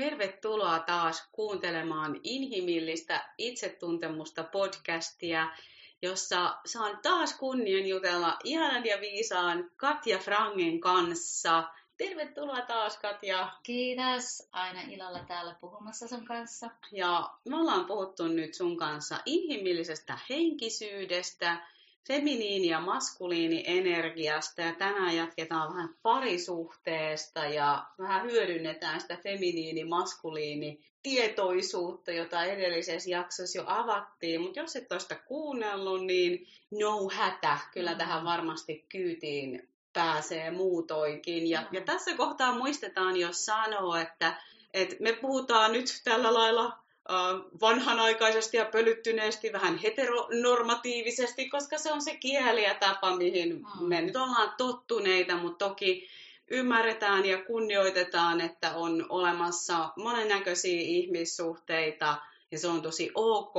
Tervetuloa taas kuuntelemaan inhimillistä itsetuntemusta podcastia, jossa saan taas kunnian jutella ihanan ja viisaan Katja Frangen kanssa. Tervetuloa taas Katja. Kiitos. Aina ilolla täällä puhumassa sun kanssa. Ja me ollaan puhuttu nyt sun kanssa inhimillisestä henkisyydestä, feminiini- ja maskuliinienergiasta ja tänään jatketaan vähän parisuhteesta ja vähän hyödynnetään sitä feminiini-maskuliini tietoisuutta, jota edellisessä jaksossa jo avattiin, mutta jos et sitä kuunnellut, niin no hätä, kyllä mm. tähän varmasti kyytiin pääsee muutoinkin. Ja, ja tässä kohtaa muistetaan, jos sanoo, että, että me puhutaan nyt tällä lailla vanhanaikaisesti ja pölyttyneesti, vähän heteronormatiivisesti, koska se on se kieli ja tapa, mihin mm. me nyt ollaan tottuneita, mutta toki ymmärretään ja kunnioitetaan, että on olemassa monennäköisiä ihmissuhteita ja se on tosi ok.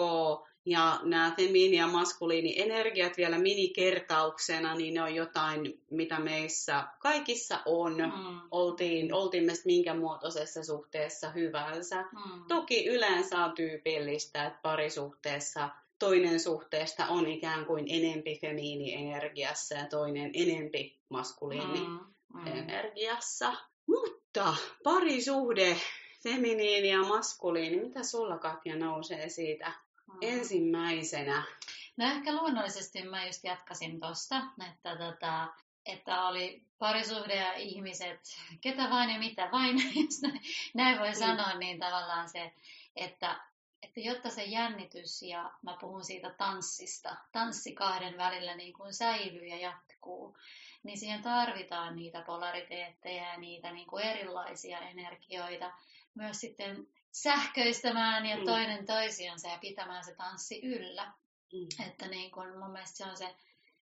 Ja nämä feminiini- ja maskuliini-energiat vielä minikertauksena, niin ne on jotain, mitä meissä kaikissa on. Mm. Oltiin, oltiin me minkä muotoisessa suhteessa hyvänsä. Mm. Toki yleensä on tyypillistä, että parisuhteessa toinen suhteesta on ikään kuin enempi feminiini-energiassa ja toinen enempi maskuliini-energiassa. Mm. Mm. Mutta parisuhde, feminiini ja maskuliini, mitä sulla Katja nousee siitä ensimmäisenä? No ehkä luonnollisesti mä just jatkasin tuosta, että, tota, että oli parisuhde ja ihmiset, ketä vain ja mitä vain, jos näin, näin voi mm. sanoa, niin tavallaan se, että, että jotta se jännitys ja mä puhun siitä tanssista, tanssi kahden välillä niin kuin säilyy ja jatkuu, niin siihen tarvitaan niitä polariteetteja ja niitä niin kuin erilaisia energioita. Myös sitten sähköistämään ja mm. toinen toisiansa ja pitämään se tanssi yllä. Mm. Että niin kun mun mielestä se on se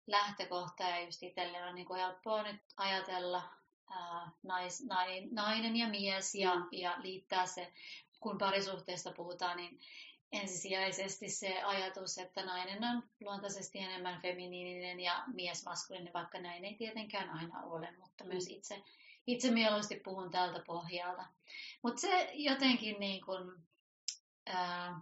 lähtökohta ja just itselle on niin helppoa nyt ajatella ää, nais, nainen, nainen ja mies ja, mm. ja liittää se, kun parisuhteesta puhutaan, niin ensisijaisesti se ajatus, että nainen on luontaisesti enemmän feminiininen ja mies maskuliininen, vaikka näin ei tietenkään aina ole, mutta mm. myös itse itse mieluusti puhun tältä pohjalta. Mutta se jotenkin niin kun, ää,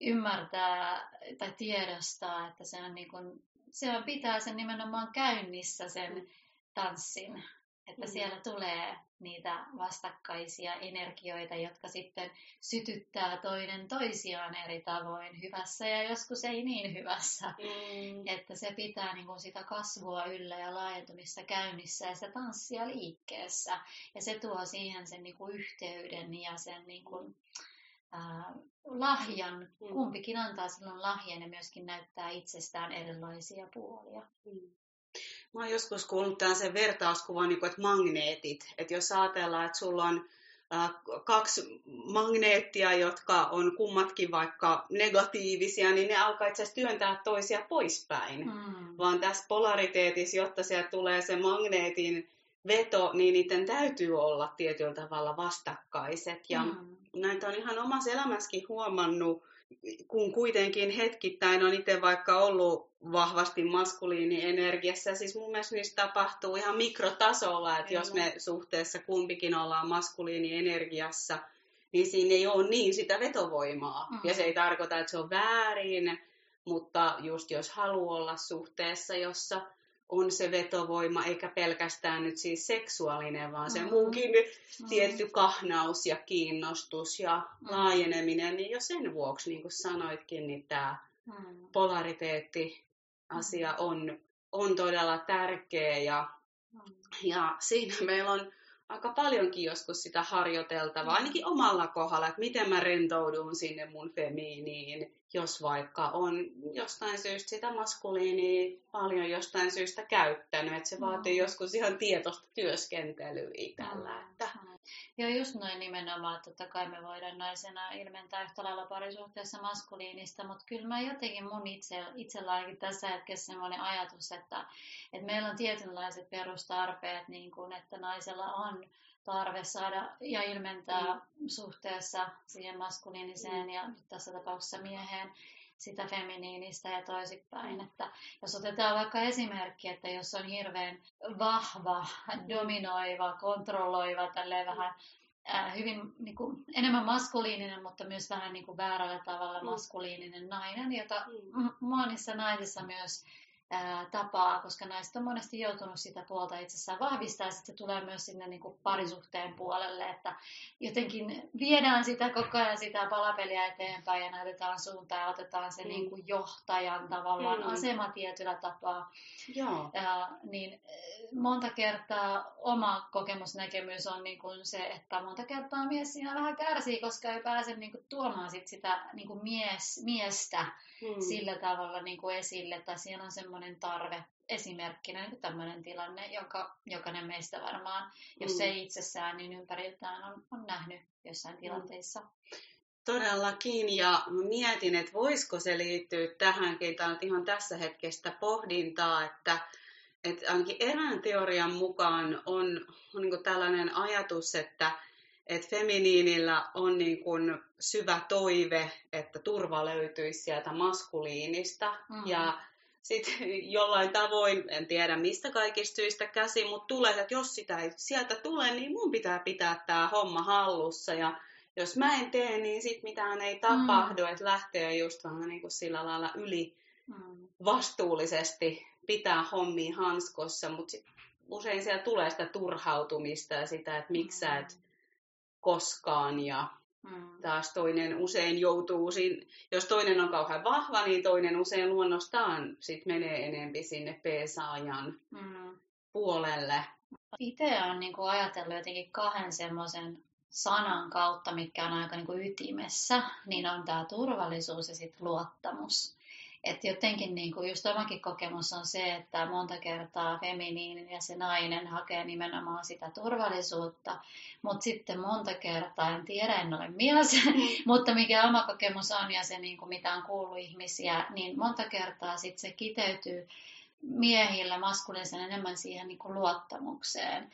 ymmärtää tai tiedostaa, että se on, niin kun, se on pitää sen nimenomaan käynnissä sen tanssin että mm. siellä tulee niitä vastakkaisia energioita, jotka sitten sytyttää toinen toisiaan eri tavoin, hyvässä ja joskus ei niin hyvässä. Mm. Että se pitää niin kuin sitä kasvua yllä ja laajentumista käynnissä ja sitä tanssia liikkeessä. Ja se tuo siihen sen niin kuin yhteyden ja sen niin kuin, äh, lahjan. Mm. Kumpikin antaa silloin lahjan ja myöskin näyttää itsestään erilaisia puolia. Mm. Mä oon joskus kuullut tämän sen vertauskuvan, niin kuin, että magneetit. Että jos ajatellaan, että sulla on kaksi magneettia, jotka on kummatkin vaikka negatiivisia, niin ne alkaa itse asiassa työntää toisia poispäin. Mm. Vaan tässä polariteetissa, jotta sieltä tulee se magneetin veto, niin niiden täytyy olla tietyllä tavalla vastakkaiset. Ja mm. näitä on ihan omassa elämässäkin huomannut, kun kuitenkin hetkittäin on itse vaikka ollut vahvasti maskuliinienergiassa. Siis mun mielestä niistä tapahtuu ihan mikrotasolla, että jos me suhteessa kumpikin ollaan maskuliinienergiassa, niin siinä ei ole niin sitä vetovoimaa. Mm. Ja se ei tarkoita, että se on väärin, mutta just jos haluaa olla suhteessa, jossa on se vetovoima, eikä pelkästään nyt siis seksuaalinen, vaan se mm-hmm. muukin mm-hmm. tietty kahnaus ja kiinnostus ja mm-hmm. laajeneminen, niin jo sen vuoksi, niin kuin sanoitkin, niin tämä mm-hmm. polariteetti asia on, on todella tärkeä ja, ja siinä meillä on aika paljonkin joskus sitä harjoiteltavaa, ainakin omalla kohdalla, että miten mä rentoudun sinne mun femiiniin, jos vaikka on jostain syystä sitä maskuliiniä paljon jostain syystä käyttänyt, että se vaatii joskus ihan tietoista työskentelyä itsellä. Mm. Joo, just noin nimenomaan, että totta kai me voidaan naisena ilmentää yhtä lailla parisuhteessa maskuliinista, mutta kyllä mä jotenkin mun itse, itselläkin tässä hetkessä semmoinen ajatus, että, että meillä on tietynlaiset perustarpeet, niin kuin, että naisella on tarve saada ja ilmentää mm. suhteessa siihen maskuliiniseen mm. ja tässä tapauksessa mieheen sitä feminiinistä ja toisinpäin. Että jos otetaan vaikka esimerkki, että jos on hirveän vahva, dominoiva, kontrolloiva, tälleen vähän äh, hyvin niin kuin, enemmän maskuliininen, mutta myös vähän niin kuin väärällä tavalla mm. maskuliininen nainen, jota mm. monissa naisissa myös ää, tapaa, koska naiset on monesti joutunut sitä puolta itsessään vahvistaa, ja sitten se tulee myös sinne niin kuin parisuhteen puolelle, että jotenkin viedään sitä koko ajan sitä palapeliä eteenpäin ja näytetään suuntaan ja otetaan se mm. niin kuin johtajan tavallaan mm. asema tietyllä tapaa. Joo. Ja, niin monta kertaa oma kokemusnäkemys on niin kuin se, että monta kertaa mies siinä vähän kärsii, koska ei pääse niin kuin tuomaan sit sitä niin kuin mies, miestä mm. sillä tavalla niin kuin esille, tai siellä on semmoinen tarve esimerkkinä niin tämmöinen tilanne, joka jokainen meistä varmaan, jos mm. ei itsessään, niin ympäriltään on, on nähnyt jossain mm. tilanteissa. Todellakin, ja mietin, että voisiko se liittyä tähänkin, tämä on ihan tässä hetkestä pohdintaa, että, että ainakin erään teorian mukaan on, on niin tällainen ajatus, että että feminiinillä on niin kuin syvä toive, että turva löytyisi sieltä maskuliinista. Mm-hmm. Ja sitten jollain tavoin, en tiedä mistä kaikista syistä käsi, mutta tulee, että jos sitä ei sieltä tule, niin mun pitää pitää tämä homma hallussa. Ja jos mä en tee, niin sitten mitään ei tapahdu, mm. että lähtee just vähän niin kuin sillä lailla yli mm. vastuullisesti pitää hommiin hanskossa, mutta usein siellä tulee sitä turhautumista ja sitä, että miksi sä et mm koskaan ja mm. taas toinen usein joutuu, jos toinen on kauhean vahva, niin toinen usein luonnostaan sit menee enempi sinne peesaajan mm. puolelle. Itse olen niin kuin ajatellut jotenkin kahden semmoisen sanan kautta, mitkä on aika niin kuin ytimessä, niin on tämä turvallisuus ja sitten luottamus. Että jotenkin niin kuin just omakin kokemus on se, että monta kertaa feminiinin ja se nainen hakee nimenomaan sitä turvallisuutta, mutta sitten monta kertaa, en tiedä, en ole mies, mutta mikä oma kokemus on ja se niin kuin mitä on kuullut ihmisiä, niin monta kertaa sitten se kiteytyy miehillä maskuliinisen enemmän siihen niin kuin luottamukseen.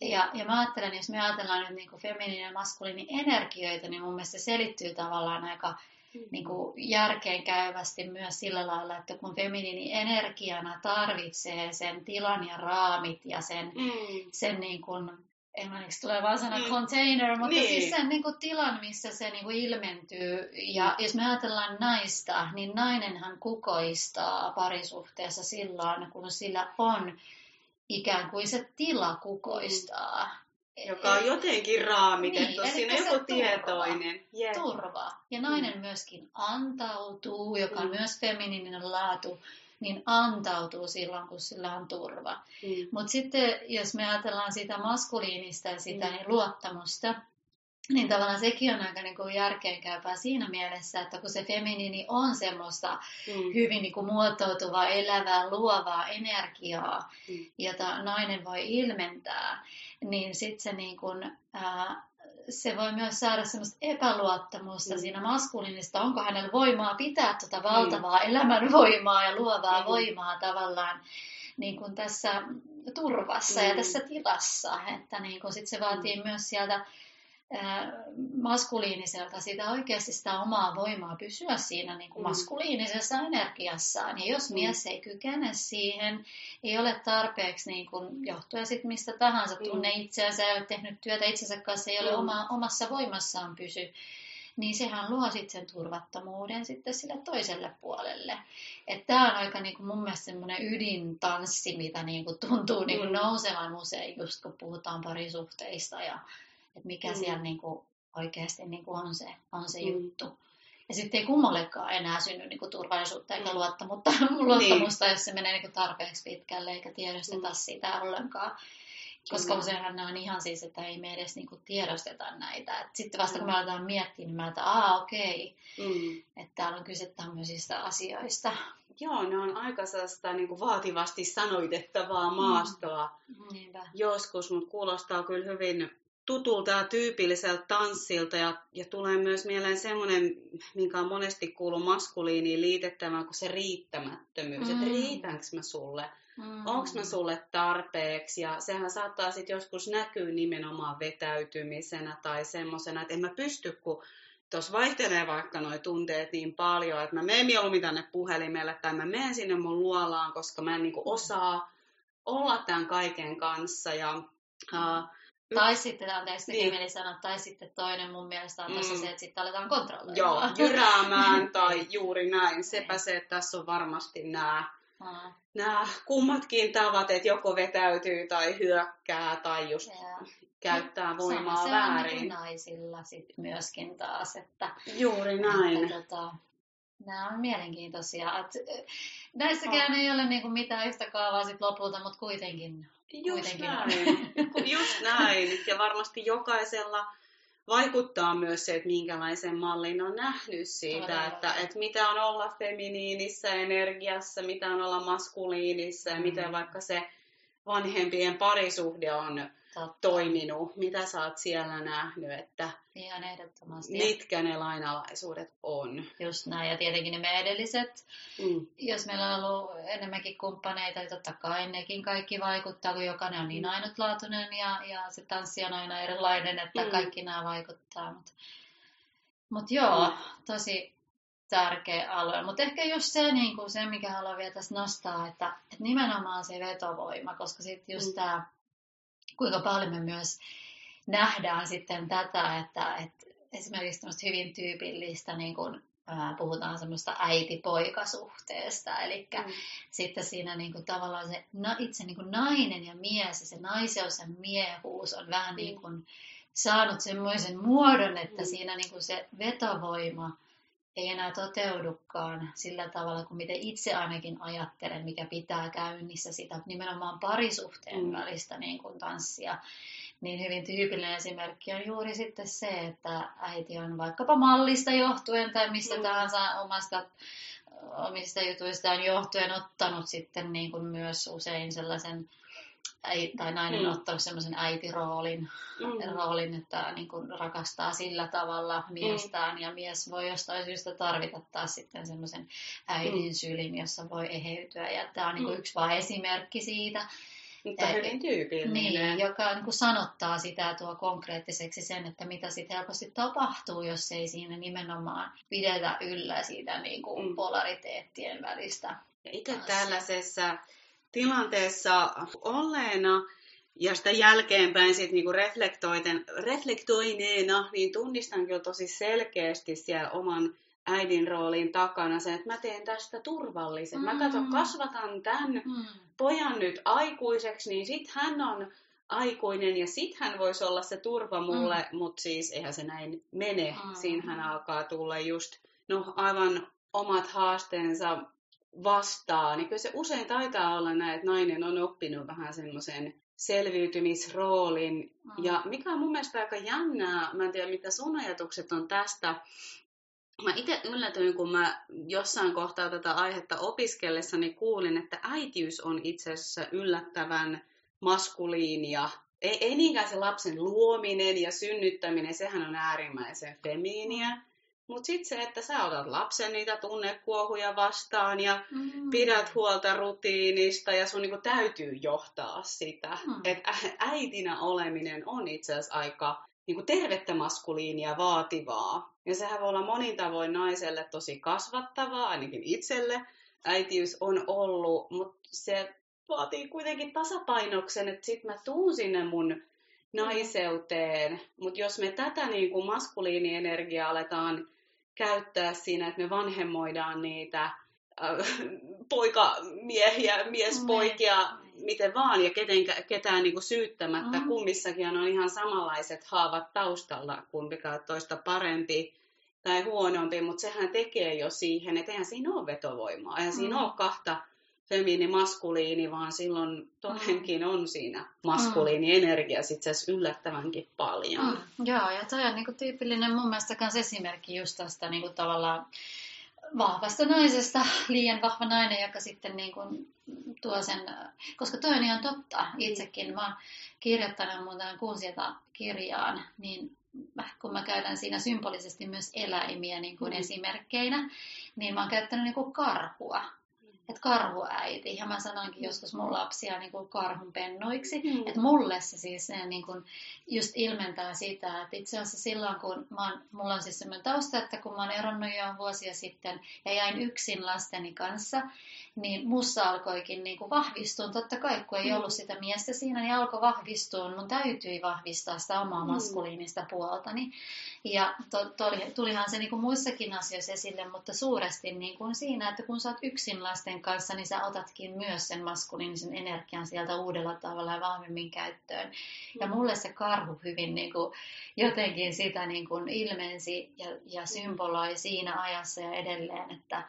Ja, ja mä ajattelen, jos me ajatellaan nyt niin kuin feminiinin ja maskuliinin energioita, niin mun mielestä se selittyy tavallaan aika niin kuin järkeenkäyvästi myös sillä lailla, että kun feminiini energiana tarvitsee sen tilan ja raamit ja sen, mm. sen niin kuin, englanniksi tulee vaan sana mm. container, mutta niin. siis sen niin kuin tilan, missä se niin kuin ilmentyy. Ja jos me ajatellaan naista, niin nainenhan kukoistaa parisuhteessa silloin, kun sillä on ikään kuin se tila kukoistaa. Mm joka on jotenkin raamitettu, niin, siinä on joku tietoinen. Yeah. Turva. Ja nainen mm. myöskin antautuu, joka on mm. myös feminiininen laatu, niin antautuu silloin, kun sillä on turva. Mm. Mutta sitten, jos me ajatellaan sitä maskuliinista ja sitä mm. niin luottamusta, niin tavallaan sekin on aika niin kuin järkeenkäypää siinä mielessä, että kun se feminiini on semmoista mm. hyvin niin kuin muotoutuvaa, elävää, luovaa energiaa, mm. jota nainen voi ilmentää, niin sitten se, niin kuin, ää, se voi myös saada semmoista epäluottamusta mm. siinä maskuliinista. Onko hänellä voimaa pitää tuota valtavaa mm. elämänvoimaa ja luovaa mm. voimaa tavallaan niin kuin tässä turvassa mm. ja tässä tilassa. Että niin kuin sit se vaatii mm. myös sieltä maskuliiniselta sitä oikeasti sitä omaa voimaa pysyä siinä niin kuin mm. maskuliinisessa energiassaan. Ja jos mm. mies ei kykene siihen, ei ole tarpeeksi niin kuin, johtuen sit mistä tahansa, mm. tunne itseänsä, ei ole tehnyt työtä itsensä kanssa, ei ole mm. oma, omassa voimassaan pysy, niin sehän luo sitten sen turvattomuuden sitten sille toiselle puolelle. Tämä on aika niin kuin mun mielestä semmoinen ydintanssi, mitä niin kuin tuntuu niin kuin nousevan usein, just kun puhutaan parisuhteista ja että mikä mm. siellä niin kuin oikeasti niin kuin on se, on se mm. juttu. Ja sitten ei kummallekaan enää synny niin kuin turvallisuutta eikä mm. luottamusta, luottamusta niin. jos se menee niin kuin tarpeeksi pitkälle eikä tiedosteta mm. sitä ollenkaan. Koska mm. useinhan ne on ihan siis, että ei me edes niinku tiedosteta näitä. Et sitten vasta mm. kun me aletaan miettiä, niin mä että aa okei, okay. mm. että täällä on kyse tämmöisistä asioista. Joo, ne on aika sellaista niin kuin vaativasti sanoitettavaa maastoa mm. joskus, mutta kuulostaa kyllä hyvin tutulta ja tyypilliseltä tanssilta ja, ja tulee myös mieleen semmoinen, minkä on monesti kuullut maskuliiniin liitettävän, kuin se riittämättömyys. Mm. Että riitänkö mä sulle? Mm. Onko mä sulle tarpeeksi? Ja sehän saattaa sitten joskus näkyä nimenomaan vetäytymisenä tai semmoisena, että en mä pysty, kun tuossa vaihtelee vaikka nuo tunteet niin paljon, että mä menen mieluummin tänne puhelimelle tai mä menen sinne mun luolaan, koska mä en niinku osaa olla tämän kaiken kanssa. Ja, uh, Tai sitten, anteeksi, Niin. niin. sanoa, tai sitten toinen mun mielestä on tuossa Mm. se, että sitten aletaan kontrolloimaan. Joo, jyräämään tai juuri näin. Sepä se, että tässä on varmasti nämä, Mm. nämä kummatkin tavat, että joko vetäytyy tai hyökkää tai just Ja käyttää voimaa sama se on niin väärin. naisilla sit myöskin taas, että, Juuri näin. että tota, nämä on mielenkiintoisia. Et, eh, näissäkään ei ole niinku mitään yhtä kaavaa sit lopulta, mutta kuitenkin. Just kuitenkin näin. Just näin. Ja varmasti jokaisella vaikuttaa myös se, että minkälaisen mallin on nähnyt siitä, Todella. että, että mitä on olla feminiinissä energiassa, mitä on olla maskuliinissa ja Mm. miten vaikka se vanhempien parisuhde on Totta. toiminut, mitä sä oot siellä nähnyt, että Ihan ehdottomasti. mitkä ne lainalaisuudet on. Just näin. Ja tietenkin ne meidän edelliset, Mm. jos meillä on ollut enemmänkin kumppaneita, niin totta kai nekin kaikki vaikuttaa, kun jokainen on niin Mm. ainutlaatuinen ja, ja se tanssi on aina erilainen, että Mm. kaikki nämä vaikuttaa. Mutta mut joo, Mm. tosi tärkeä alue. Mutta ehkä just se, niin kuin se, mikä haluan vielä tässä nostaa, että, että nimenomaan se vetovoima, koska sitten just Mm. tämä, kuinka paljon me myös nähdään sitten tätä, että, että esimerkiksi tämmöistä hyvin tyypillistä, niin kuin, puhutaan semmoista äiti-poikasuhteesta, eli Mm. sitten siinä niin kuin, tavallaan se itse niin kuin nainen ja mies ja se naiseus ja miehuus on vähän Mm. niin kuin, saanut semmoisen muodon, että Mm. siinä niin kuin se vetovoima ei enää toteudukaan sillä tavalla kuin miten itse ainakin ajattelen, mikä pitää käynnissä sitä nimenomaan parisuhteen Mm. välistä niin kuin tanssia. Niin hyvin tyypillinen esimerkki on juuri sitten se, että äiti on vaikkapa mallista johtuen tai mistä Mm. tahansa omasta omista jutuistaan johtuen ottanut sitten niin kuin myös usein sellaisen, äi- tai nainen Mm. ottanut semmoisen äitiroolin, Mm. roolin, että niin kuin rakastaa sillä tavalla miestään ja mies voi jostain syystä tarvita taas sitten semmoisen äidin sylin, jossa voi eheytyä ja tämä on niin kuin Mm. yksi vain esimerkki siitä, Mutta hyvin tyypillinen. niin, joka niin kuin sanottaa sitä tuo konkreettiseksi sen, että mitä sitten helposti tapahtuu, jos ei siinä nimenomaan pidetä yllä siitä niin kuin Mm. polariteettien välistä. Ja itse tällaisessa tilanteessa olleena ja sitä jälkeenpäin sit niinku reflektoineena, niin tunnistan kyllä tosi selkeästi siellä oman äidin roolin takana sen, että mä teen tästä turvallisen. Mä katson, Mm. kasvatan tämän Mm. pojan nyt aikuiseksi, niin sit hän on aikuinen ja sit hän voisi olla se turva mulle, mm. mutta siis eihän se näin mene. Mm. Mm. Siinähän alkaa tulla just no, aivan omat haasteensa vastaan. Niin kyllä se usein taitaa olla näin, että nainen on oppinut vähän semmoisen selviytymisroolin. Mm. Ja mikä on mun mielestä aika jännää, mä en tiedä mitä sun ajatukset on tästä, Mä itse yllätyin, kun mä jossain kohtaa tätä aihetta opiskellessani kuulin, että äitiys on itse asiassa yllättävän maskuliinia. Ei, ei niinkään se lapsen luominen ja synnyttäminen, sehän on äärimmäisen femiiniä. Mutta sitten se, että sä otat lapsen niitä tunnekuohuja vastaan ja Mm. pidät huolta rutiinista ja sun niinku täytyy johtaa sitä. Mm. Että äitinä oleminen on itse asiassa aika niinku tervettä maskuliinia vaativaa. Ja sehän voi olla monin tavoin naiselle tosi kasvattavaa, ainakin itselle. Äitiys on ollut, mutta se vaatii kuitenkin tasapainoksen, että sit mä tuun sinne mun naiseuteen. Mutta jos me tätä niin kuin maskuliinienergiaa aletaan käyttää siinä, että me vanhemmoidaan niitä äh, poikamiehiä, miespoikia, Niin. miten vaan, ja ketenkä, ketään niin kuin syyttämättä. Mm. Kummissakin on ihan samanlaiset haavat taustalla, kumpikaan toista parempi tai huonompi, mutta sehän tekee jo siihen, että eihän siinä ole vetovoimaa, eihän siinä Mm. ole kahta feminiini, maskuliini, vaan silloin todenkin on siinä maskuliini energia itse asiassa yllättävänkin paljon. Mm, joo, ja toi on niinku tyypillinen mun mielestä kans esimerkki just tästä niinku tavallaan vahvasta naisesta, liian vahva nainen, joka sitten niinku tuo sen, koska toi on ihan totta itsekin. Mä oon kirjoittanut muuten kuusiota kirjaan, niin kun mä käytän siinä symbolisesti myös eläimiä niin kuin Mm. esimerkkeinä, niin mä oon käyttänyt niin kuin karhua. Et että karhuäiti. Ja mä sanoinkin joskus mun lapsia niin kuin karhun pennuiksi. Mm. Että mulle se siis se, niin kuin, just ilmentää sitä, että itse asiassa silloin kun mä oon, mulla on siis semmoinen tausta, että kun mä oon eronnut jo vuosia sitten ja jäin yksin lasteni kanssa, niin mussa alkoikin niin kuin vahvistua. Totta kai, kun ei Mm. ollut sitä miestä siinä, niin alkoi vahvistua. Mun täytyi vahvistaa sitä omaa Mm. maskuliinista puoltani. Ja to, to, tulihan se niin kuin muissakin asioissa esille, mutta suuresti niin kuin siinä, että kun sä oot yksin lasten kanssa, niin sä otatkin myös sen maskuliinisen energian sieltä uudella tavalla ja vahvemmin käyttöön. Ja Mm. mulle se karhu hyvin niin kuin, jotenkin sitä niin kuin ilmensi ja, ja symboloi siinä ajassa ja edelleen, että,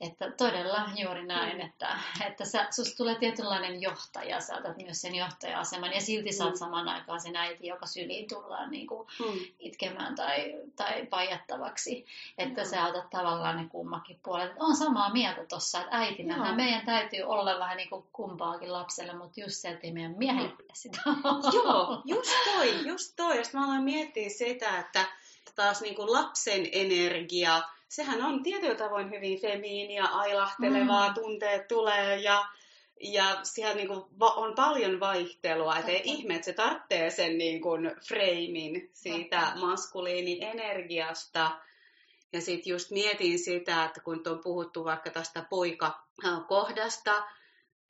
että todella juuri näin, Mm. että, että sä, susta tulee tietynlainen johtaja, sä otat myös sen johtaja-aseman ja silti sä oot Mm. saman aikaan se äiti, joka syliin tullaan niin kuin Mm. itkemään tai, tai pajattavaksi, että Joo. sä otat tavallaan ne kummakin puolet. On samaa mieltä tossa, että äitinä Joo. meidän täytyy olla vähän niin kuin kumpaakin lapselle, mutta just se, että ei meidän miehelle Joo. pidä sitä. Joo, just toi, just toi. Ja sitten mä aloin miettiä sitä, että taas niin kuin lapsen energia, sehän on tietyllä tavoin hyvin femiiniä, ailahtelevaa, Mm. tunteet tulee ja, ja siellä niin kuin on paljon vaihtelua. Että ei ihme, että se tarvitsee sen niin kuin freimin siitä Totta. maskuliinin energiasta. Ja sitten just mietin sitä, että kun on puhuttu vaikka tästä poikakohdasta,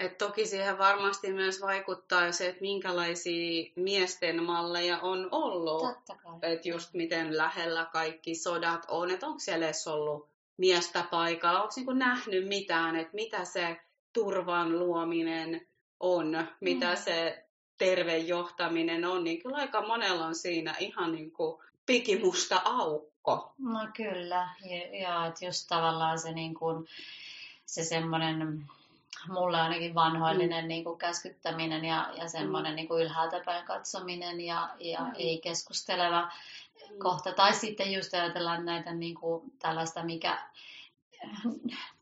että toki siihen varmasti myös vaikuttaa se, että minkälaisia miesten malleja on ollut. Että just miten lähellä kaikki sodat on, että onko siellä edes ollut miestä paikalla, onko niinku nähnyt mitään, että mitä se turvan luominen on, mitä Mm. se terve johtaminen on, niin kyllä aika monella on siinä ihan niin kuin pikimusta aukko. No kyllä, ja, ja että just tavallaan se, niin kuin, se semmoinen, mulle ainakin vanhoillinen niin kuin käskyttäminen ja, ja semmoinen niin kuin ylhäältä päin katsominen ja, ja Mm. ei keskusteleva kohta. Tai sitten just ajatellaan näitä niin kuin tällaista, mikä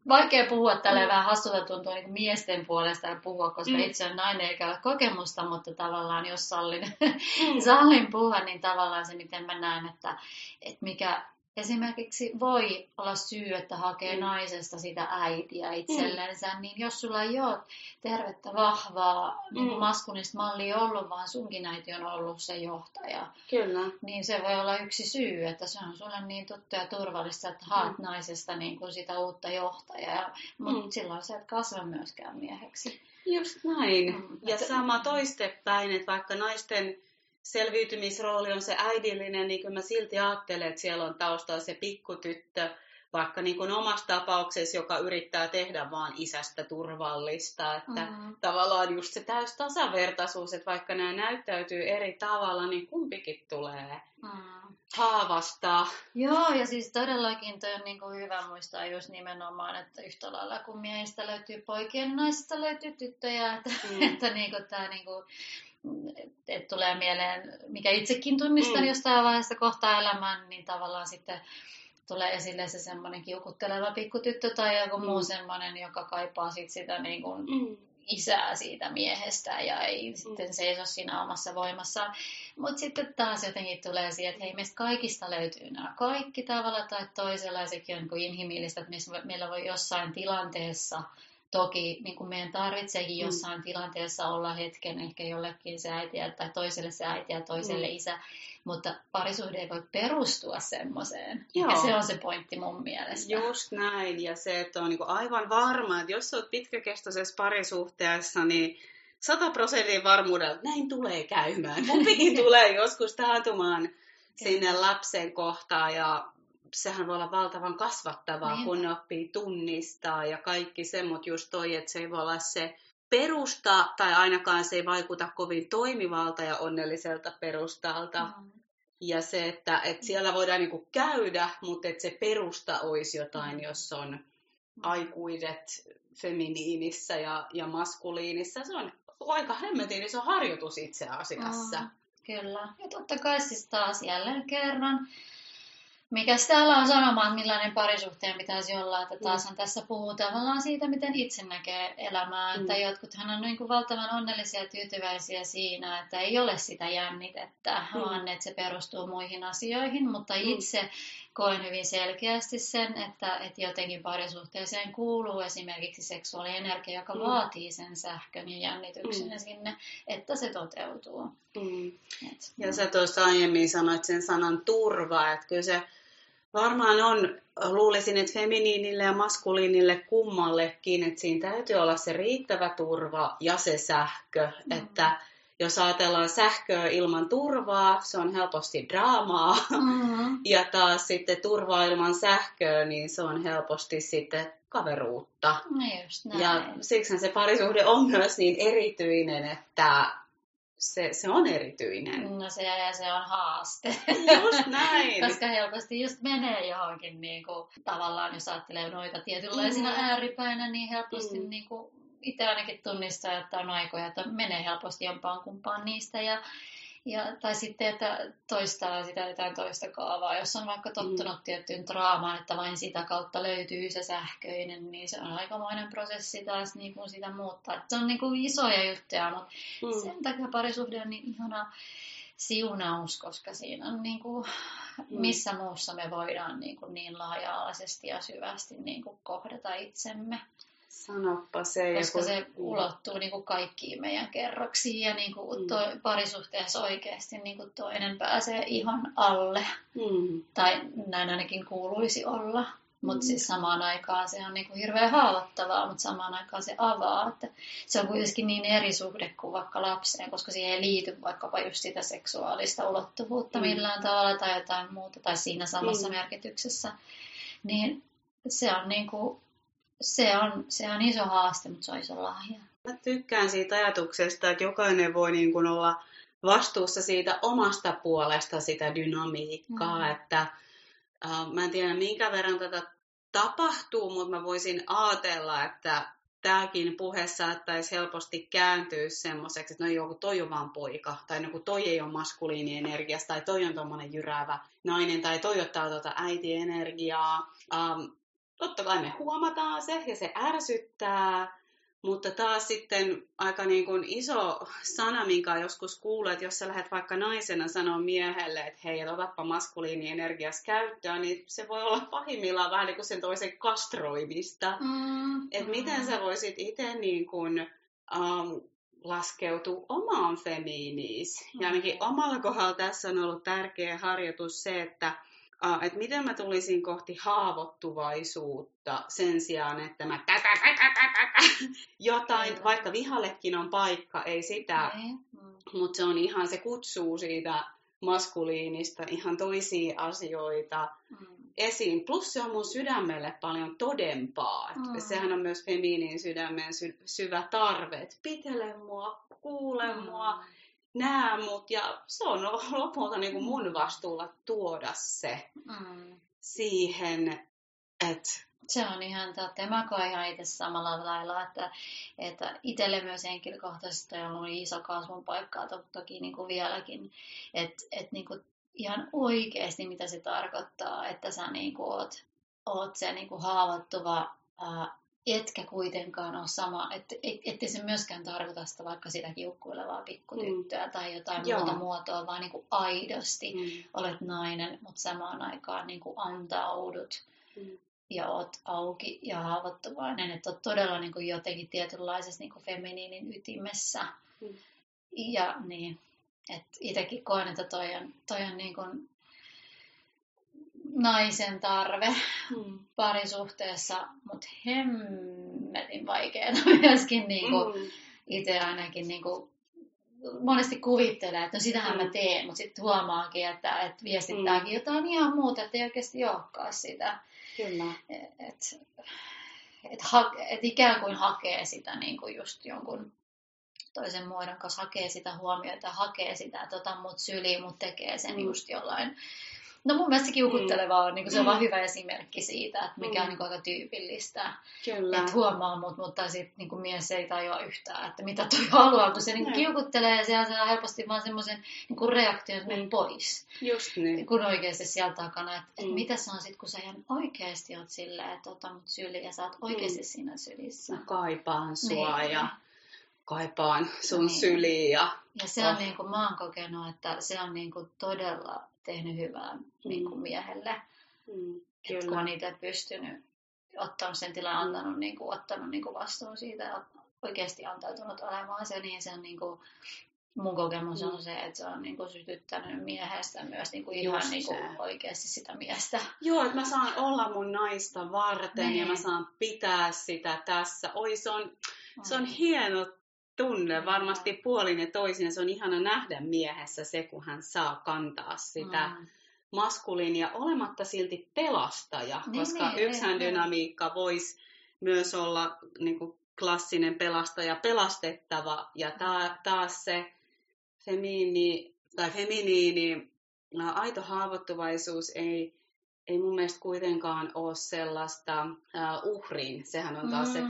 vaikea puhua tällä Mm. vähän hassulta tuntuu niin miesten puolesta ja puhua, koska Mm. itse on nainen eikä ole kokemusta, mutta tavallaan jos sallin, Mm. sallin puhua, niin tavallaan se, miten mä näen, että, että mikä esimerkiksi voi olla syy, että hakee Mm. naisesta sitä äitiä itsellensä, niin jos sulla ei ole tervettä, vahvaa niin Mm. maskulista mallia ollut, vaan sunkin äiti on ollut se johtaja, Kyllä. niin se voi olla yksi syy, että se on sulle niin tuttu ja turvallista, että haet Mm. naisesta niin kuin sitä uutta johtajaa, mutta Mm. silloin sä et kasva myöskään mieheksi. Just näin. Mm. Ja sama toistepäin, että vaikka naisten selviytymisrooli on se äidillinen, niin kyllä mä silti ajattelen, että siellä on taustalla se pikkutyttö, vaikka niin kuin omassa tapauksessa, joka yrittää tehdä vaan isästä turvallista, että Mm. tavallaan just se täys tasavertaisuus, että vaikka nämä näyttäytyy eri tavalla, niin kumpikin tulee Mm. haavasta. Joo, ja siis todellakin toi on niin kuin hyvä muistaa just nimenomaan, että yhtä lailla kun miehistä löytyy poikia, niin naisista löytyy tyttöjä, että, Mm. että niin kuin tämä niin kuin, että tulee mieleen, mikä itsekin tunnistan Mm. mm. jostain vaiheessa kohtaa elämän, niin tavallaan sitten tulee esille se semmoinen kiukutteleva pikkutyttö tai joku Mm. mm. muu semmoinen, joka kaipaa sit sitä niin kuin Mm. isää siitä miehestä ja ei sitten seiso siinä omassa voimassaan. Mutta sitten taas jotenkin tulee siihen, että hei, meistä kaikista löytyy nämä kaikki tavalla tai toisella ja sekin on niin kuin inhimillistä, että meillä voi jossain tilanteessa Toki niin kuin meidän tarvitseekin Mm. jossain tilanteessa olla hetken ehkä jollekin se äiti tai toiselle se äiti ja toiselle Mm. isä, mutta parisuhde ei voi perustua semmoiseen. Joo. Ja se on se pointti mun mielestä. Just näin, ja se, että on niinku aivan varma, että jos olet pitkäkestoisessa parisuhteessa, niin 100 prosentin varmuudella näin tulee käymään. Kumpikin tulee joskus taantumaan sinne lapsen kohtaan, ja sehän voi olla valtavan kasvattavaa, Niinpä. kun ne oppii tunnistaa ja kaikki se, mutta just toi, että se ei voi olla se perusta, tai ainakaan se ei vaikuta kovin toimivalta ja onnelliselta perustalta. Mm. Ja se, että, että siellä voidaan niinku käydä, mutta että se perusta olisi jotain, Mm. jos on aikuiset feminiinissä ja, ja maskuliinissa. Se on aika hemmetin iso harjoitus itse asiassa. Mm, kyllä. Ja totta kai siis taas jälleen kerran mikä täällä on sanomaan, millainen parisuhteen pitäisi olla, että taashan mm. tässä puhuu tavallaan siitä, miten itse näkee elämää, mm. että jotkuthan on niin kuin valtavan onnellisia ja tyytyväisiä siinä, että ei ole sitä jännitettä, mm. vaan että se perustuu muihin asioihin, mutta mm. itse koen hyvin selkeästi sen, että, että jotenkin parisuhteeseen kuuluu esimerkiksi seksuaalienergia, joka mm. vaatii sen sähkön ja jännityksen mm. sinne, että se toteutuu. Mm. Et, ja sä tuossa aiemmin sanoit sen sanan turva, että kyllä se varmaan on, luulisin, että feminiinille ja maskuliinille kummallekin, että siinä täytyy olla se riittävä turva ja se sähkö, mm. että jos ajatellaan sähköä ilman turvaa, se on helposti draamaa. Mm-hmm. Ja taas sitten turvaa ilman sähköä, niin se on helposti sitten kaveruutta. No just näin. Ja siksi se parisuhde on myös niin erityinen, että se, se on erityinen. No se, ja se on haaste. Just näin. Koska helposti just menee johonkin, niin kuin, tavallaan jos ajattelee noita tietynlaisina mm. ääripäinä, niin helposti mm. niin kuin, itse ainakin tunnistaa, että on aikoja, että menee helposti jompaan kumpaan niistä. Ja, ja, tai sitten, että toistaa sitä jotain toista kaavaa. Jos on vaikka tottunut mm. tiettyyn draamaan, että vain sitä kautta löytyy se sähköinen, niin se on aikamoinen prosessi taas niin kuin sitä muuttaa. Se on niin kuin isoja juttuja, mutta mm. sen takia parisuhde on niin ihana siunaus, koska siinä on niin kuin, mm. missä muussa me voidaan niin, kuin niin laaja-alaisesti ja syvästi niin kuin kohdata itsemme. Sanoppa se. Koska joku... se ulottuu niin kuin kaikkiin meidän kerroksiin ja niin kuin mm. toi, parisuhteessa oikeasti niin kuin toinen pääsee ihan alle. Mm. Tai näin ainakin kuuluisi olla. Mutta mm. siis samaan aikaan se on niinku hirveän haavoittavaa, mutta samaan aikaan se avaa. Että se on kuitenkin niin eri suhde kuin vaikka lapseen, koska siihen ei liity vaikkapa just sitä seksuaalista ulottuvuutta mm. millään tavalla tai jotain muuta, tai siinä samassa mm. merkityksessä. Niin se on niinku se on, se on iso haaste, mutta se on iso lahja. Mä tykkään siitä ajatuksesta, että jokainen voi niin kuin olla vastuussa siitä omasta puolesta sitä dynamiikkaa, mm. että äh, mä en tiedä minkä verran tätä tapahtuu, mutta mä voisin ajatella, että tämäkin puhe saattaisi helposti kääntyä semmoiseksi, että no joku toi on vaan poika, tai joku toi ei ole maskuliinienergiasta, tai toi on tommonen jyräävä nainen, tai toi ottaa tuota äitienergiaa. Um, totta kai me huomataan se ja se ärsyttää, mutta taas sitten aika niin kuin iso sana, minkä joskus kuulet, että jos sä lähdet vaikka naisena sanoa miehelle, että hei, otappa maskuliinienergias käyttöön, niin se voi olla pahimmillaan vähän niin kuin sen toisen kastroimista. Mm, että mm. miten sä voisit itse niin kuin, um, laskeutua omaan femiiniis. Mm. Ja ainakin omalla kohdalla tässä on ollut tärkeä harjoitus se, että että miten mä tulisin kohti haavoittuvaisuutta sen sijaan, että mä jotain, mm. vaikka vihallekin on paikka, ei sitä, mm. mutta se on ihan, se kutsuu siitä maskuliinista ihan toisia asioita mm. esiin. Plus se on mun sydämelle paljon todempaa. Mm. Sehän on myös feminiin sydämen sy- syvä tarve, että pitele mua, kuule mm. mua, näe mut ja se on lopulta niin kuin mun vastuulla tuoda se mm. siihen, että se on ihan totta. Mä koen ihan itse samalla lailla, että, että itselle myös henkilökohtaisesti on ollut iso kasvun paikka, to, toki niin kuin vieläkin, että et niin kuin ihan oikeasti mitä se tarkoittaa, että sä niin kuin oot, oot se niin kuin haavoittuva ää, etkä kuitenkaan ole sama, että et, ettei se myöskään tarkoita sitä vaikka sitä kiukkuilevaa pikkutyttöä mm. tai jotain Joo. muuta muotoa, vaan niin kuin aidosti mm. olet nainen, mutta samaan aikaan niin kuin antaudut mm. ja oot auki ja haavoittuvainen, että oot todella niin kuin jotenkin tietynlaisessa niin kuin feminiinin ytimessä. Mm. Ja niin, että itsekin koen, että toi on, toi on niin kuin naisen tarve hmm. parisuhteessa, mutta hemmetin vaikeaa myöskin niin kuin, hmm. itse ainakin niin kuin, monesti kuvittelee, että no sitähän hmm. mä teen, mutta sitten huomaakin, että, että viestittääkin hmm. jotain ihan muuta, että ei oikeasti olekaan sitä. Kyllä. Et, et, ha, et ikään kuin hakee sitä niin kuin just jonkun toisen muodon kanssa, hakee sitä huomiota, hakee sitä, että ota mut syliin, mut tekee sen mm. just jollain No mun mielestä kiukutteleva on, niin kuin se on Mm. vaan hyvä esimerkki siitä, että mikä Mm. on niin kuin aika tyypillistä. Kyllä. Että huomaa mut, mutta sitten niin mies ei tajua yhtään, että mitä toi haluaa, kun se niin Näin. kiukuttelee ja se saa helposti vaan semmoisen niin reaktion, Mm. pois. Just niin. Kun oikeasti sieltä takana, että et Mm. mitä se on sitten, kun sä ihan oikeasti oot silleen, että ota mut syliin ja sä oot oikeasti Mm. siinä sylissä. Mä kaipaan sua Niin. ja kaipaan sun Niin. syliin ja Ja se on Oh. niin kuin, mä oon kokenut, että se on niin kuin todella tehnyt hyvää niin kuin miehelle. mm, Et kun kyllä. on itse pystynyt ottanut sen tilan, antanut, niin kuin, ottanut niin kuin vastuun siitä ja oikeasti antautunut olemaan se, niin se on niin kuin, mun kokemus on Mm. se, että se on niin kuin sytyttänyt miehestä myös niin kuin ihan Just niin kuin se. oikeasti sitä miestä. Joo, että mä saan olla mun naista varten Niin. ja mä saan pitää sitä tässä. Oi, se on, se on Mm. hieno tunne Mm. varmasti puolin ja toisin. Se on ihana nähdä miehessä se, kun hän saa kantaa sitä Mm. maskuliinia olematta silti pelastaja, Niin, koska niin, ykhän niin, dynamiikka voisi myös olla niin kuin klassinen pelastaja, pelastettava ja ta- taas se femiini, tai feminiini, aito haavoittuvaisuus ei, ei mun mielestä kuitenkaan ole sellaista uh, uhrin, sehän on taas se Mm,